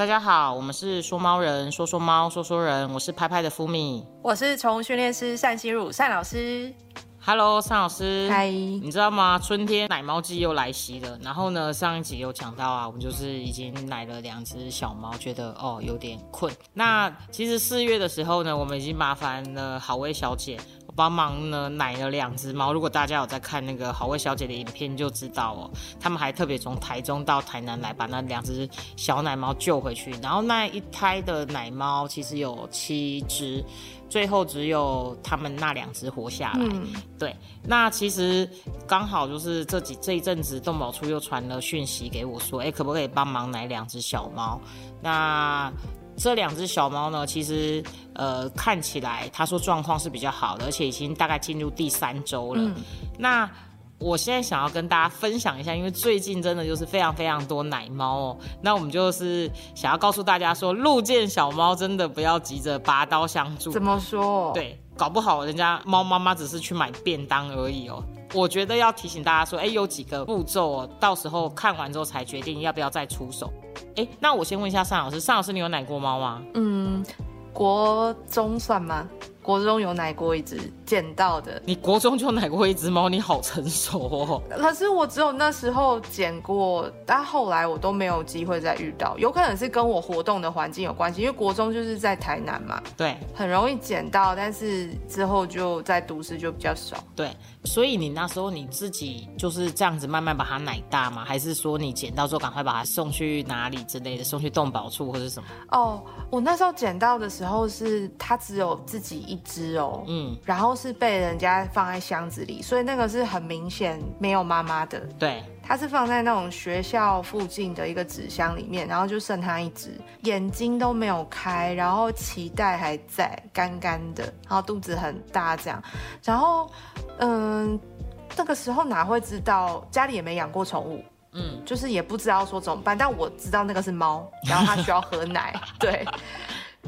大家好，我们是说猫人，说说猫，说说人，我是拍拍的福米，我是宠物训练师单心如单老师。Hello，单老师。嗨，你知道吗？春天奶猫季又来袭了。然后呢，上一集有讲到啊，我们就是已经奶了两只小猫，觉得哦有点困。那其实四月的时候呢，我们已经麻烦了好味小姐。帮忙呢，奶了两只猫。如果大家有在看那个好味小姐的影片，就知道哦，他们还特别从台中到台南来把那两只小奶猫救回去。然后那一胎的奶猫其实有七只，最后只有他们那两只活下来。对，那其实刚好就是这几这一阵子，动保处又传了讯息给我说，哎，可不可以帮忙奶两只小猫？那这两只小猫呢，其实呃看起来，他说状况是比较好的，而且已经大概进入第三周了。那我现在想要跟大家分享一下，因为最近真的就是非常非常多奶猫哦。那我们就是想要告诉大家说，路见小猫真的不要急着拔刀相助。怎么说？对，搞不好人家猫妈妈只是去买便当而已哦。我觉得要提醒大家说，哎，有几个步骤哦，到时候看完之后才决定要不要再出手。哎，那我先问一下尚老师，尚老师你有奶过猫吗？嗯，国中算吗？国中有奶过一只捡到的，你国中就奶过一只猫，你好成熟哦。可是我只有那时候捡过，但后来我都没有机会再遇到，有可能是跟我活动的环境有关系，因为国中就是在台南嘛，对，很容易捡到，但是之后就在都市就比较少。对，所以你那时候你自己就是这样子慢慢把它奶大吗？还是说你捡到之后赶快把它送去哪里之类的，送去动保处或者什么？哦，我那时候捡到的时候是它只有自己。一只哦，嗯，然后是被人家放在箱子里，所以那个是很明显没有妈妈的。对，它是放在那种学校附近的一个纸箱里面，然后就剩它一只，眼睛都没有开，然后脐带还在，干干的，然后肚子很大这样，然后嗯，那个时候哪会知道家里也没养过宠物，嗯，就是也不知道说怎么办，但我知道那个是猫，然后它需要喝奶，对。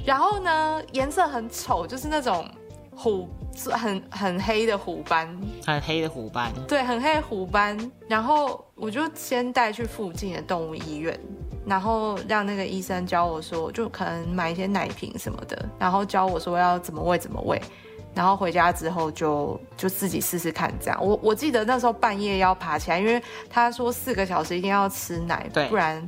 然后呢，颜色很丑，就是那种虎，很很黑的虎斑，很黑的虎斑，对，很黑的虎斑。然后我就先带去附近的动物医院，然后让那个医生教我说，就可能买一些奶瓶什么的，然后教我说要怎么喂怎么喂。然后回家之后就就自己试试看，这样。我我记得那时候半夜要爬起来，因为他说四个小时一定要吃奶，不然。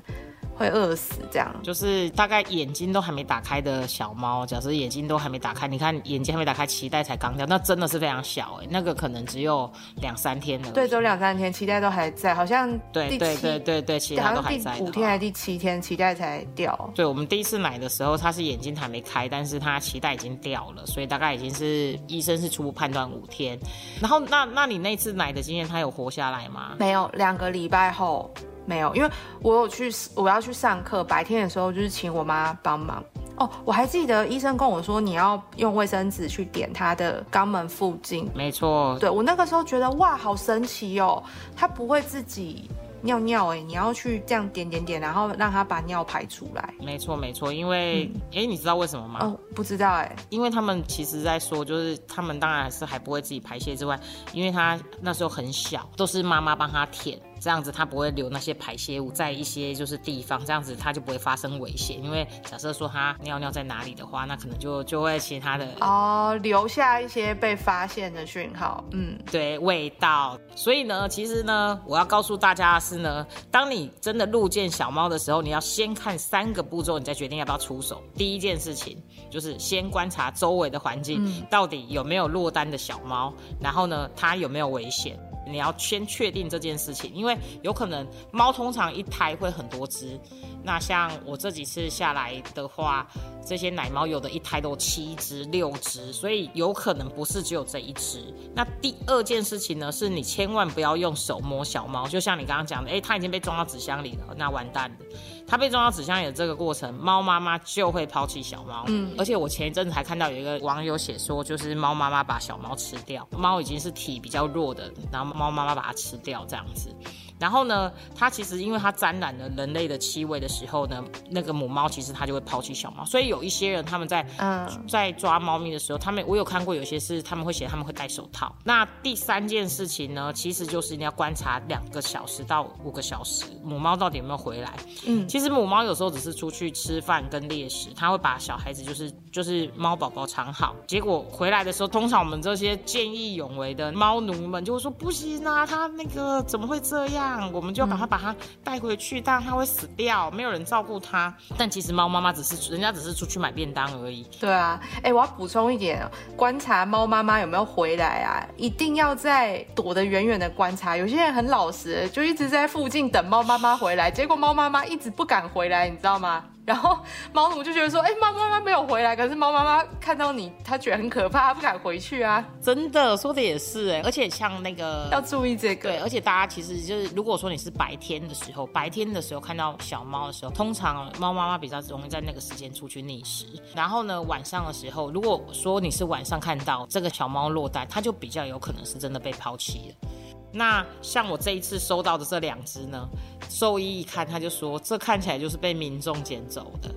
会饿死，这样就是大概眼睛都还没打开的小猫，假设眼睛都还没打开，你看眼睛还没打开，脐带才刚掉，那真的是非常小哎，那个可能只有两三天了。对，只有两三天，脐带都还在，好像对对对对对，脐带都还在。五天还是第七天，脐带才掉。对，我们第一次买的时候，它是眼睛还没开，但是它脐带已经掉了，所以大概已经是医生是初步判断五天。然后那那你那次买的经验，它有活下来吗？没有，两个礼拜后。没有，因为我有去，我要去上课。白天的时候就是请我妈帮忙。哦，我还记得医生跟我说，你要用卫生纸去点他的肛门附近。没错，对我那个时候觉得哇，好神奇哦，他不会自己。尿尿哎，你要去这样点点点，然后让他把尿排出来。没错没错，因为哎，你知道为什么吗？哦，不知道哎。因为他们其实在说，就是他们当然是还不会自己排泄之外，因为他那时候很小，都是妈妈帮他舔，这样子它不会留那些排泄物在一些就是地方，这样子它就不会发生危险。因为假设说它尿尿在哪里的话，那可能就就会其他的哦留下一些被发现的讯号。嗯，对，味道。所以呢，其实呢，我要告诉大家的是。呢，当你真的路见小猫的时候，你要先看三个步骤，你再决定要不要出手。第一件事情就是先观察周围的环境，到底有没有落单的小猫，然后呢，它有没有危险。你要先确定这件事情，因为有可能猫通常一胎会很多只，那像我这几次下来的话，这些奶猫有的一胎都七只、六只，所以有可能不是只有这一只。那第二件事情呢，是你千万不要用手摸小猫，就像你刚刚讲的，诶，它已经被装到纸箱里了，那完蛋了。它被装到纸箱里的这个过程，猫妈妈就会抛弃小猫。嗯，而且我前一阵子还看到有一个网友写说，就是猫妈妈把小猫吃掉，猫已经是体比较弱的，然后猫妈妈把它吃掉这样子。然后呢，它其实因为它沾染了人类的气味的时候呢，那个母猫其实它就会抛弃小猫。所以有一些人他们在嗯在抓猫咪的时候，他们我有看过有些是他们会写他们会戴手套。那第三件事情呢，其实就是你要观察两个小时到五个小时，母猫到底有没有回来。嗯。其实母猫有时候只是出去吃饭跟猎食，它会把小孩子就是就是猫宝宝藏好，结果回来的时候，通常我们这些见义勇为的猫奴们就会说不行啊，它那个怎么会这样？我们就赶快把它带回去，但它会死掉，没有人照顾它。但其实猫妈妈只是人家只是出去买便当而已。对啊，哎，我要补充一点，观察猫妈妈有没有回来啊，一定要在躲得远远的观察。有些人很老实，就一直在附近等猫妈妈回来，结果猫妈妈一直不敢回来，你知道吗？然后猫奴就觉得说，哎，猫妈妈没有回来，可是猫妈妈看到你，它觉得很可怕，它不敢回去啊。真的说的也是哎，而且像那个要注意这个，对，而且大家其实就是，如果说你是白天的时候，白天的时候看到小猫的时候，通常猫妈妈比较容易在那个时间出去觅食。然后呢，晚上的时候，如果说你是晚上看到这个小猫落袋，它就比较有可能是真的被抛弃了。那像我这一次收到的这两只呢，兽医一看他就说，这看起来就是被民众捡走的，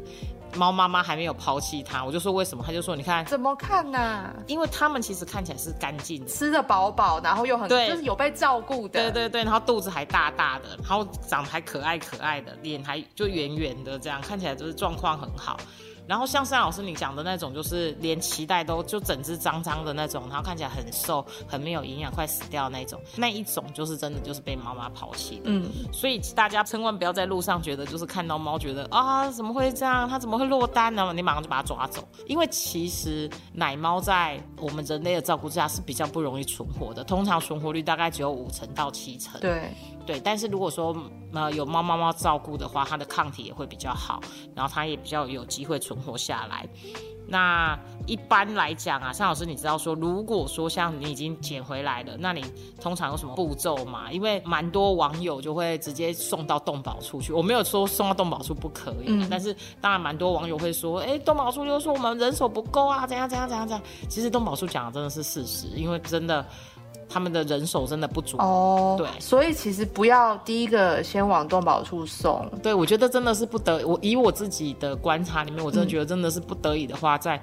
猫妈妈还没有抛弃它。我就说为什么？他就说你看怎么看呢？因为它们其实看起来是干净的，吃的饱饱，然后又很就是有被照顾的，对对对，然后肚子还大大的，然后长得还可爱可爱的，脸还就圆圆的，这样看起来就是状况很好。然后像单老师你讲的那种，就是连脐带都就整只脏脏的那种，然后看起来很瘦，很没有营养，快死掉那种，那一种就是真的就是被妈妈抛弃的。嗯，所以大家千万不要在路上觉得就是看到猫觉得啊怎么会这样，它怎么会落单呢？你马上就把它抓走，因为其实奶猫在我们人类的照顾之下是比较不容易存活的，通常存活率大概只有五成到七成。对。对，但是如果说呃有猫猫猫照顾的话，它的抗体也会比较好，然后它也比较有机会存活下来。那一般来讲啊，尚老师，你知道说，如果说像你已经捡回来了，那你通常有什么步骤吗？因为蛮多网友就会直接送到动保处去。我没有说送到动保处不可以，但是当然蛮多网友会说，哎，动保处就说我们人手不够啊，怎样怎样怎样怎样。其实动保处讲的真的是事实，因为真的。他们的人手真的不足哦，对，所以其实不要第一个先往动保处送。对，我觉得真的是不得，我以我自己的观察里面，我真的觉得真的是不得已的话，在。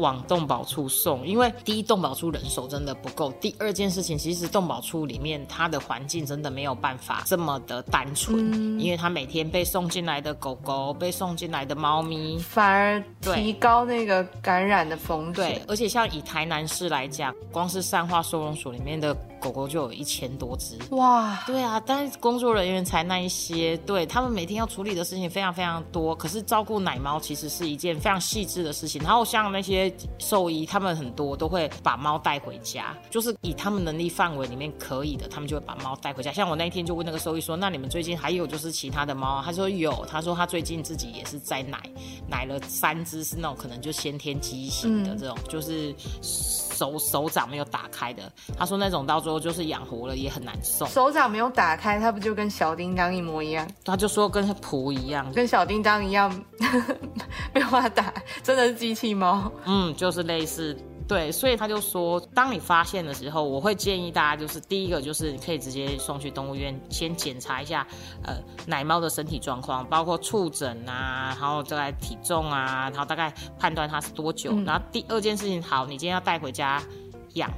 往动保处送，因为第一动保处人手真的不够。第二件事情，其实动保处里面它的环境真的没有办法这么的单纯，因为它每天被送进来的狗狗、被送进来的猫咪，反而提高那个感染的风险。对，而且像以台南市来讲，光是善化收容所里面的狗狗就有一千多只。哇，对啊，但是工作人员才那一些，对他们每天要处理的事情非常非常多。可是照顾奶猫其实是一件非常细致的事情。然后像那些兽医他们很多都会把猫带回家，就是以他们能力范围里面可以的，他们就会把猫带回家。像我那一天就问那个兽医说：“那你们最近还有就是其他的猫？”他说有，他说他最近自己也是在奶，奶了三只是那种可能就先天畸形的这种，就是手手掌没有打开的。他说那种到最后就是养活了也很难受。手掌没有打开，它不就跟小叮当一模一样？他就说跟仆一样，跟小叮当一样，没有办法打，真的是机器猫。嗯，就是类似，对，所以他就说，当你发现的时候，我会建议大家，就是第一个就是你可以直接送去动物医院，先检查一下，呃，奶猫的身体状况，包括触诊啊，然后大概体重啊，然后大概判断它是多久。然后第二件事情，好，你今天要带回家养。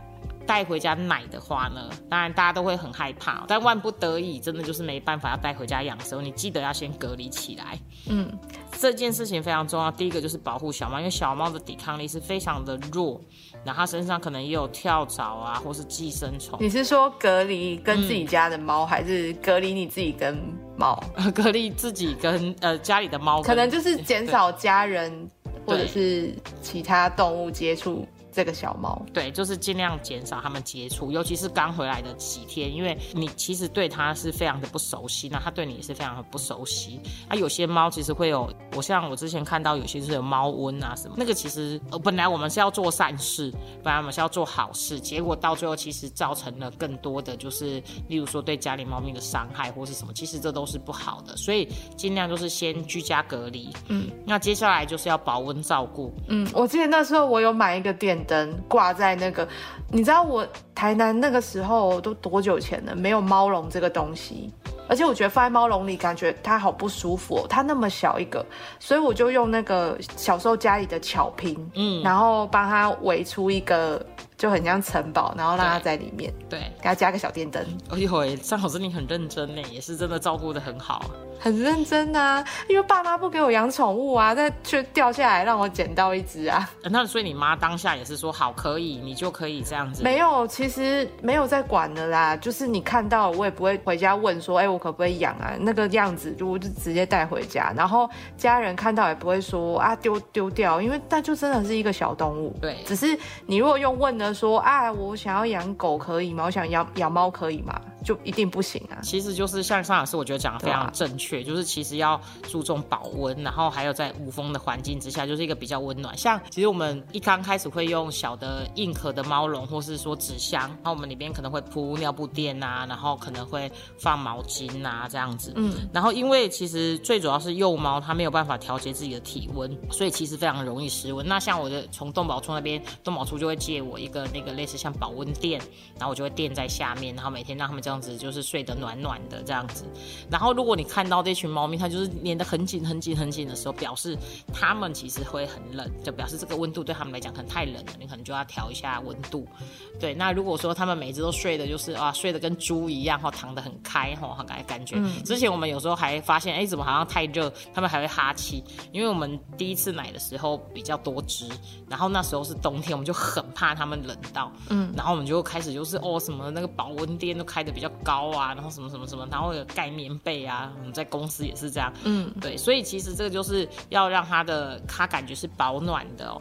带回家奶的话呢，当然大家都会很害怕，但万不得已，真的就是没办法要带回家养的时候，你记得要先隔离起来。嗯，这件事情非常重要。第一个就是保护小猫，因为小猫的抵抗力是非常的弱，然后它身上可能也有跳蚤啊，或是寄生虫。你是说隔离跟自己家的猫，还是隔离你自己跟猫？隔离自己跟呃家里的猫，可能就是减少家人或者是其他动物接触。这个小猫，对，就是尽量减少它们接触，尤其是刚回来的几天，因为你其实对它是非常的不熟悉，那它对你也是非常的不熟悉。啊，有些猫其实会有，我像我之前看到有些是有猫瘟啊什么，那个其实呃本来我们是要做善事，本来我们是要做好事，结果到最后其实造成了更多的就是，例如说对家里猫咪的伤害或是什么，其实这都是不好的，所以尽量就是先居家隔离。嗯，那接下来就是要保温照顾。嗯，我记得那时候我有买一个电。灯挂在那个，你知道我台南那个时候都多久前了？没有猫笼这个东西，而且我觉得放在猫笼里感觉它好不舒服哦，它那么小一个，所以我就用那个小时候家里的巧拼，嗯，然后帮它围出一个。就很像城堡，然后让它在里面，对，给它加个小电灯，哎呦喂，张老师你很认真呢，也是真的照顾的很好。很认真啊。因为爸妈不给我养宠物啊，但却掉下来让我捡到一只啊。呃那所以你妈当下也是说好可以，你就可以这样子。没有，其实没有在管的啦。就是你看到，我也不会回家问说，哎、我可不可以养啊？那个样子，就我就直接带回家。然后家人看到也不会说啊丢丢掉，因为那就真的是一个小动物。对只是你如果用问的说啊，我想要养狗可以吗？我想养养猫可以吗？就一定不行啊。其实就是像上老师，我觉得讲的非常正确，就是其实要注重保温，然后还有在无风的环境之下，就是一个比较温暖。像其实我们一刚开始会用小的硬壳的猫笼，或是说纸箱，然后我们里边可能会铺尿布垫啊，然后可能会放毛巾啊这样子。嗯，然后因为其实最主要是幼猫它没有办法调节自己的体温，所以其实非常容易失温。那像我的从动保处那边，动保处就会借我一个那个类似像保温垫，然后我就会垫在下面，然后每天让他们这样子就是睡得暖暖的这样子。然后如果你看到这群猫咪它就是粘得很紧很紧很紧的时候，表示它们其实会很冷，就表示这个温度对它们来讲可能太冷了，你可能就要调一下温度。对，那如果说它们每只都睡的就是啊睡得跟猪一样哈，躺得很开哈，感感觉。之前我们有时候还发现，哎，怎么好像太热，它们还会哈气，因为我们第一次买的时候比较多只，然后那时候是冬天，我们就很怕它们冷到，嗯，然后我们就开始就是哦什么那个保温垫都开得比较高啊，然后什么什么什么，然后有盖棉被啊，我们在公司也是这样，嗯，对，所以其实这个就是要让他的他感觉是保暖的哦。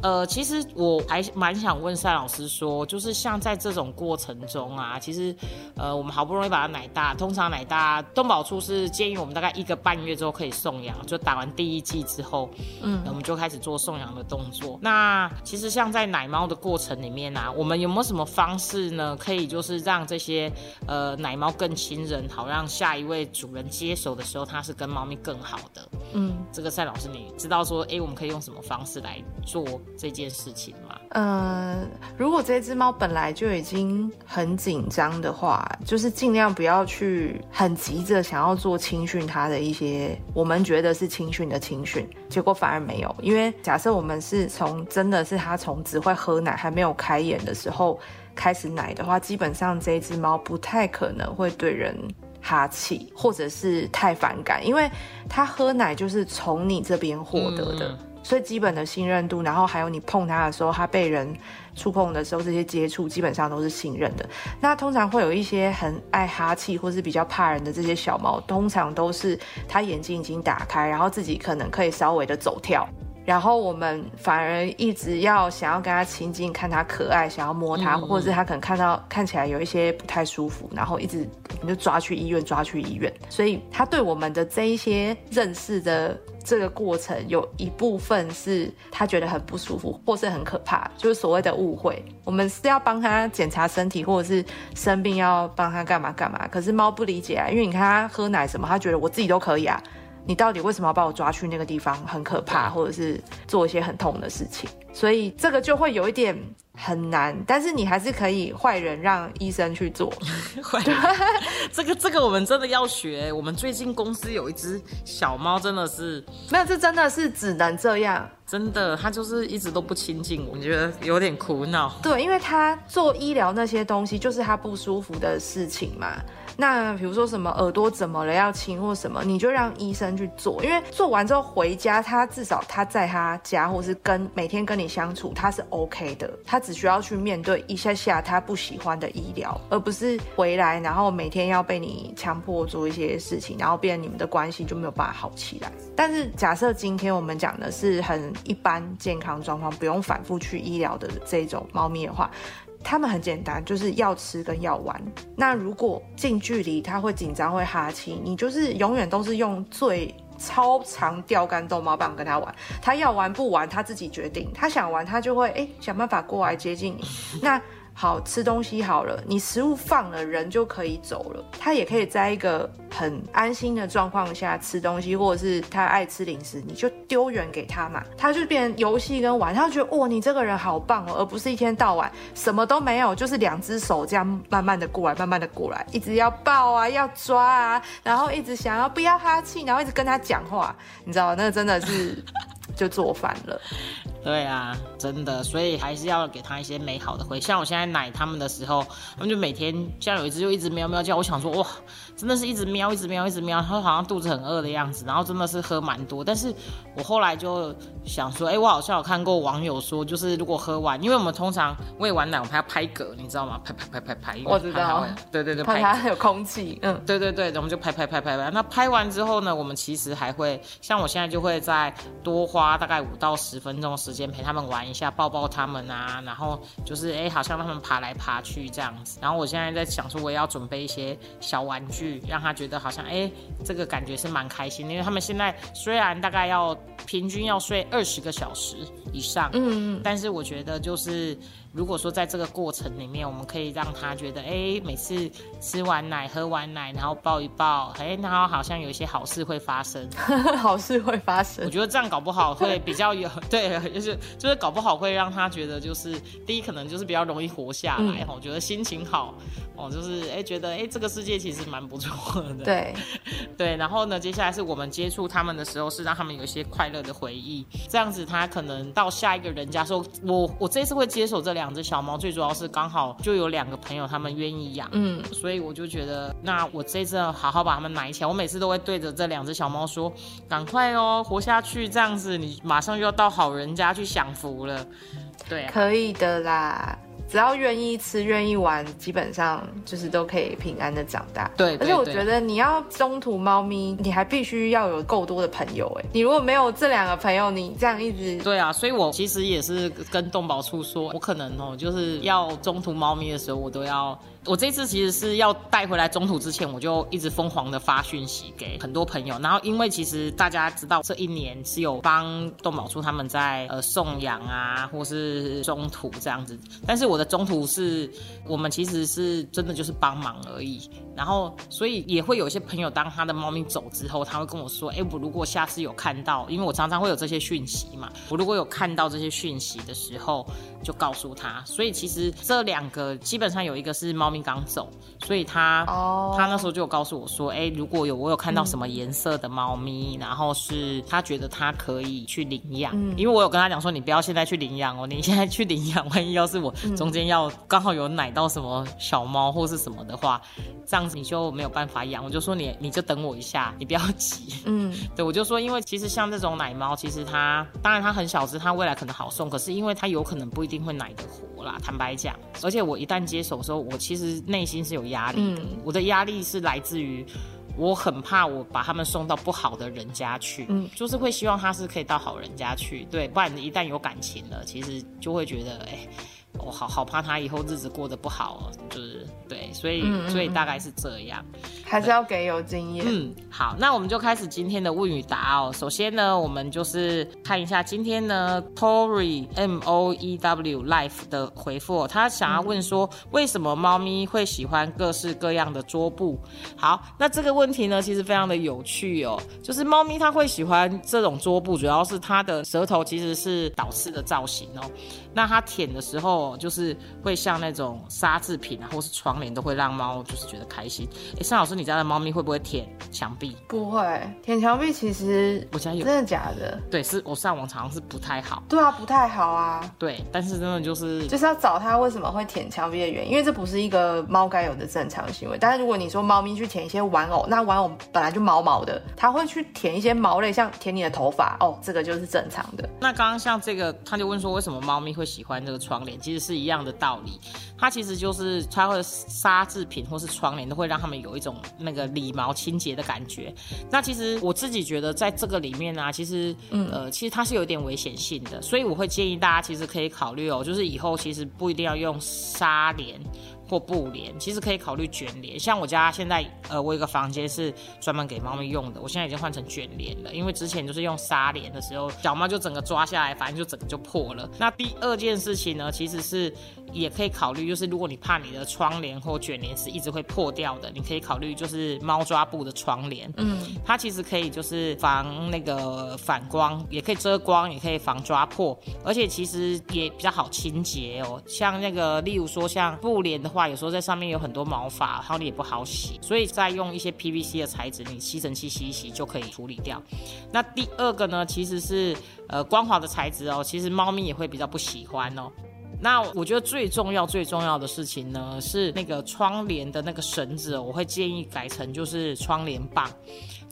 呃，其实我还蛮想问赛老师说，就是像在这种过程中啊，其实呃，我们好不容易把它奶大，通常奶大动保处是建议我们大概一个半月之后可以送养，就打完第一剂之后，嗯，我们就开始做送养的动作。那其实像在奶猫的过程里面啊，我们有没有什么方式呢，可以就是让这些呃奶猫更亲人，好让下一位主人接手的时候，它是跟猫咪更好的？嗯，这个赛老师，你知道说，哎，我们可以用什么方式来做这件事情吗？呃，如果这只猫本来就已经很紧张的话，就是尽量不要去很急着想要做青训它的一些我们觉得是青训的青训，结果反而没有。因为假设我们是从真的是它从只会喝奶还没有开眼的时候开始奶的话，基本上这只猫不太可能会对人。哈气，或者是太反感，因为它喝奶就是从你这边获得的，嗯所以基本的信任度，然后还有你碰它的时候，它被人触碰的时候，这些接触基本上都是信任的。那通常会有一些很爱哈气或是比较怕人的这些小猫，通常都是它眼睛已经打开，然后自己可能可以稍微的走跳。然后我们反而一直要想要跟他亲近，看他可爱，想要摸它，嗯或者是他可能看到看起来有一些不太舒服，然后一直我们就抓去医院，抓去医院。所以他对我们的这一些认识的这个过程，有一部分是他觉得很不舒服，或是很可怕，就是所谓的误会。我们是要帮他检查身体，或者是生病要帮他干嘛干嘛。可是猫不理解啊，因为你看它喝奶什么，他觉得我自己都可以啊。你到底为什么要把我抓去那个地方？很可怕，或者是做一些很痛的事情，所以这个就会有一点很难。但是你还是可以坏人让医生去做。会，这个这个我们真的要学。我们最近公司有一只小猫，真的是没有，这真的是只能这样。真的，它就是一直都不亲近我，我觉得有点苦恼。对，因为它做医疗那些东西，就是它不舒服的事情嘛。那比如说什么耳朵怎么了要清或什么，你就让医生去做，因为做完之后回家，他至少他在他家或是跟每天跟你相处，他是 OK 的，他只需要去面对一下下他不喜欢的医疗，而不是回来然后每天要被你强迫做一些事情，然后变你们的关系就没有办法好起来。但是假设今天我们讲的是很一般健康状况，不用反复去医疗的这种猫咪的话，他们很简单，就是要吃跟要玩。那如果近距离他会紧张会哈气，你就是永远都是用最超长钓竿逗猫棒跟他玩，他要玩不玩他自己决定，他想玩他就会哎想办法过来接近你。那好吃东西好了，你食物放了，人就可以走了。他也可以在一个很安心的状况下吃东西，或者是他爱吃零食，你就丢远给他嘛。他就变成游戏跟玩，他就觉得哇，你这个人好棒哦，而不是一天到晚什么都没有，就是两只手这样慢慢的过来，慢慢的过来，一直要抱啊，要抓啊，然后一直想要不要哈气，然后一直跟他讲话，你知道那个真的是就做反了。对啊，真的，所以还是要给他一些美好的回。像我现在奶他们的时候，他们就每天像有一只就一直喵喵叫，我想说哇，真的是一直喵，一直喵，一直喵，他好像肚子很饿的样子，然后真的是喝蛮多。但是我后来就想说，哎，我好像有看过网友说，就是如果喝完，因为我们通常喂完奶，我们还要拍嗝，你知道吗？拍拍拍拍拍，我知道，对对对，怕它有空气，嗯，对对对，我们就拍拍拍拍 拍。那拍完之后呢，我们其实还会，像我现在就会再多花大概五到十分钟时间陪他们玩一下，抱抱他们啊，然后就是哎，好像让他们爬来爬去这样子。然后我现在在想说，我也要准备一些小玩具，让他觉得好像哎，这个感觉是蛮开心，因为他们现在虽然大概要平均要睡二十个小时以上，嗯，但是我觉得就是。如果说在这个过程里面，我们可以让他觉得，哎，每次吃完奶、喝完奶，然后抱一抱，哎，然后好像有一些好事会发生，好事会发生。我觉得这样搞不好会比较有，对，就是就是搞不好会让他觉得，就是第一可能就是比较容易活下来，哈，我觉得心情好，哦，就是哎，觉得哎，这个世界其实蛮不错的，对，对。然后呢，接下来是我们接触他们的时候，是让他们有一些快乐的回忆，这样子他可能到下一个人家说，我我这次会接手这两。两只小猫，最主要是刚好就有两个朋友，他们愿意养，嗯，所以我就觉得，那我这次好好把它们买起来。我每次都会对着这两只小猫说：“赶快哦，活下去，这样子你马上就要到好人家去享福了。”对，可以的啦。只要愿意吃、愿意玩，基本上就是都可以平安的长大。对，而且我觉得你要中途猫咪，你还必须要有够多的朋友。哎，你如果没有这两个朋友，你这样一直……对啊，所以我其实也是跟动保处说，我可能哦，就是要中途猫咪的时候，我都要。我这次其实是要带回来中途之前，我就一直疯狂的发讯息给很多朋友。然后因为其实大家知道这一年是有帮动保处他们在呃送养啊，或是中途这样子。但是我的中途是我们其实是真的就是帮忙而已。然后所以也会有一些朋友，当他的猫咪走之后，他会跟我说：“哎，我如果下次有看到，因为我常常会有这些讯息嘛，我如果有看到这些讯息的时候，就告诉他。”所以其实这两个基本上有一个是猫。咪刚走，所以他他那时候就有告诉我说，哎，如果有我有看到什么颜色的猫咪，然后是他觉得他可以去领养，因为我有跟他讲说，你不要现在去领养哦，你现在去领养，万一要是我中间要刚好有奶到什么小猫或是什么的话，这样子你就没有办法养。我就说你你就等我一下，你不要急。嗯，对，我就说，因为其实像这种奶猫，其实它当然它很小只，它未来可能好送，可是因为它有可能不一定会奶得活啦。坦白讲，而且我一旦接手的时候，我其实。内心是有压力的，我的压力是来自于我很怕我把他们送到不好的人家去，嗯，就是会希望他是可以到好人家去，对，不然一旦有感情了，其实就会觉得，哎。我好好怕他以后日子过得不好哦，就是对，所以所以大概是这样，还是要给有经验。嗯，好，那我们就开始今天的问与答哦。首先呢，我们就是看一下今天呢，Tory M O E W Life 的回复，他想要问说，为什么猫咪会喜欢各式各样的桌布？好，那这个问题呢，其实非常的有趣哦，就是猫咪它会喜欢这种桌布，主要是它的舌头其实是倒刺的造型哦。那它舔的时候，就是会像那种纱制品啊，或是窗帘，都会让猫就是觉得开心。哎，尚老师，你家的猫咪会不会舔墙壁？不会，舔墙壁其实我家有，真的假的？对，是我上网常常是不太好。对啊，不太好啊。对，但是真的就是就是要找它为什么会舔墙壁的原因，因为这不是一个猫该有的正常行为。但是如果你说猫咪去舔一些玩偶，那玩偶本来就毛毛的，它会去舔一些毛类，像舔你的头发，哦，这个就是正常的。那刚刚像这个，他就问说为什么猫咪会。会喜欢这个窗帘，其实是一样的道理。它其实就是它会纱制品或是窗帘，都会让他们有一种那个理毛清洁的感觉。那其实我自己觉得，在这个里面呢，其实呃，其实它是有点危险性的，所以我会建议大家其实可以考虑哦，就是以后其实不一定要用纱帘。或布帘，其实可以考虑卷帘。像我家现在，呃，我有个房间是专门给猫咪用的，我现在已经换成卷帘了。因为之前就是用纱帘的时候，小猫就整个抓下来，反正就整个就破了。那第二件事情呢，其实是也可以考虑，就是如果你怕你的窗帘或卷帘是一直会破掉的，你可以考虑就是猫抓布的窗帘。嗯，它其实可以就是防那个反光，也可以遮光，也可以防抓破，而且其实也比较好清洁哦。像那个，例如说像布帘的话，有时候在上面有很多毛发，然后你也不好洗，所以再用一些 PVC 的材质，你吸尘器吸一吸就可以处理掉。那第二个呢，其实是呃光滑的材质哦，其实猫咪也会比较不喜欢哦。那我觉得最重要、最重要的事情呢，是那个窗帘的那个绳子，我会建议改成就是窗帘棒。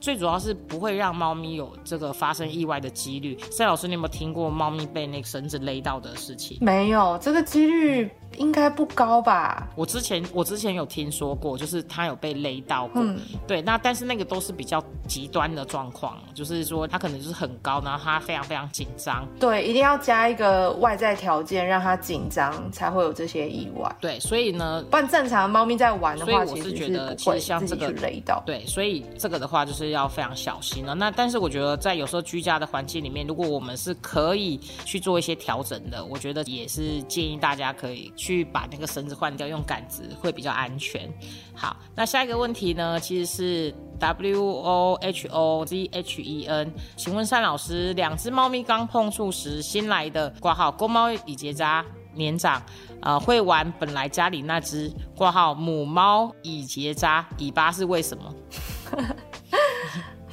最主要是不会让猫咪有这个发生意外的几率。赛老师，你有没有听过猫咪被那个绳子勒到的事情？没有，这个几率应该不高吧？我之前我之前有听说过，就是它有被勒到过。嗯，对，那但是那个都是比较极端的状况，就是说它可能就是很高，然后它非常非常紧张。对，一定要加一个外在条件，让它紧张才会有这些意外。对，所以呢，不然正常猫咪在玩的话，我是觉得其实像这个勒到。对，所以这个的话就是。要非常小心了。那但是我觉得，在有时候居家的环境里面，如果我们是可以去做一些调整的，我觉得也是建议大家可以去把那个绳子换掉，用杆子会比较安全。好，那下一个问题呢，其实是 W O H O Z H E N，请问单老师，两只猫咪刚碰触时，新来的挂号公猫已结扎年长，呃，会玩本来家里那只挂号母猫已结扎，尾巴是为什么？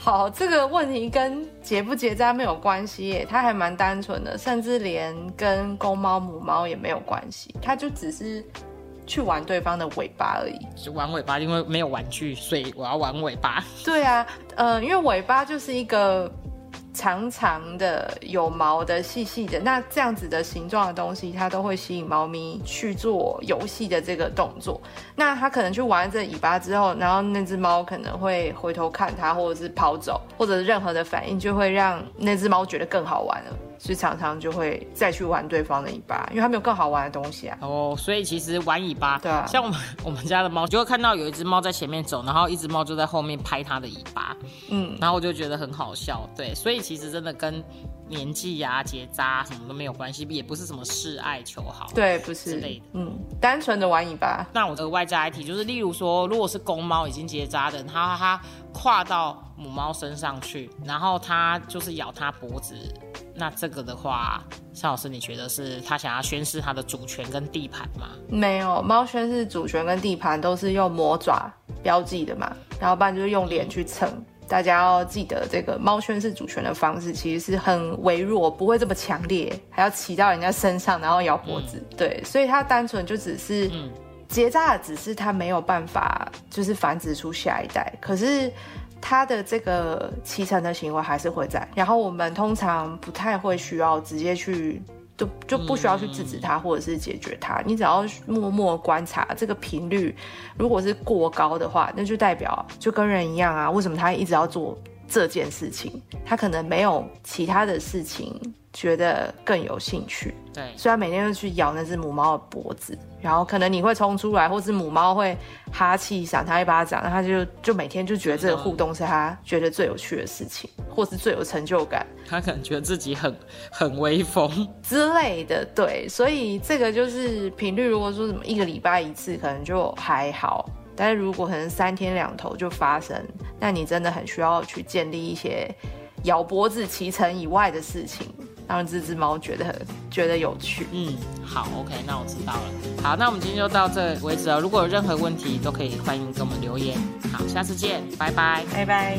好，这个问题跟结不结扎没有关系耶，它还蛮单纯的，甚至连跟公猫母猫也没有关系，它就只是去玩对方的尾巴而已。是玩尾巴，因为没有玩具，所以我要玩尾巴。对啊，呃，因为尾巴就是一个。长长的、有毛的、细细的，那这样子的形状的东西，它都会吸引猫咪去做游戏的这个动作。那它可能去玩这尾巴之后，然后那只猫可能会回头看它，或者是跑走，或者是任何的反应，就会让那只猫觉得更好玩了。所以常常就会再去玩对方的尾巴，因为它没有更好玩的东西啊。哦，所以其实玩尾巴，对啊，像我们我们家的猫就会看到有一只猫在前面走，然后一只猫就在后面拍它的尾巴，嗯，然后我就觉得很好笑。对，所以其实真的跟年纪呀、结扎什么都没有关系，也不是什么示爱求好，对，不是之类的，嗯，单纯的玩尾巴。那我额外加一题，就是例如说，如果是公猫已经结扎的，它它跨到母猫身上去，然后它就是咬它脖子。那这个的话，邵老师，你觉得是他想要宣示它的主权跟地盘吗？没有，猫宣示主权跟地盘都是用魔爪标记的嘛，然后不然就是用脸去蹭。大家要记得，这个猫宣示主权的方式其实是很微弱，不会这么强烈，还要骑到人家身上然后咬脖子。对，所以它单纯就只是结扎，只是它没有办法就是繁殖出下一代，可是。它的这个骑乘的行为还是会在，然后我们通常不太会需要直接去，就就不需要去制止它或者是解决它，你只要默默观察这个频率，如果是过高的话，那就代表就跟人一样啊，为什么他一直要做这件事情？他可能没有其他的事情。觉得更有兴趣，对，虽然每天都去咬那只母猫的脖子，然后可能你会冲出来，或是母猫会哈气赏它一巴掌，那它就就每天就觉得这个互动是它觉得最有趣的事情，或是最有成就感。它可能觉得自己很很威风之类的，对，所以这个就是频率。如果说什么一个礼拜一次，可能就还好，但是如果可能三天两头就发生，那你真的很需要去建立一些咬脖子、骑乘以外的事情。让这只猫觉得觉得有趣。嗯，好，OK，那我知道了。好，那我们今天就到这为止了。如果有任何问题，都可以欢迎给我们留言。好，下次见，拜拜，拜拜。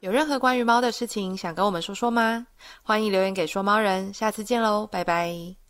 有任何关于猫的事情想跟我们说说吗？欢迎留言给说猫人。下次见喽，拜拜。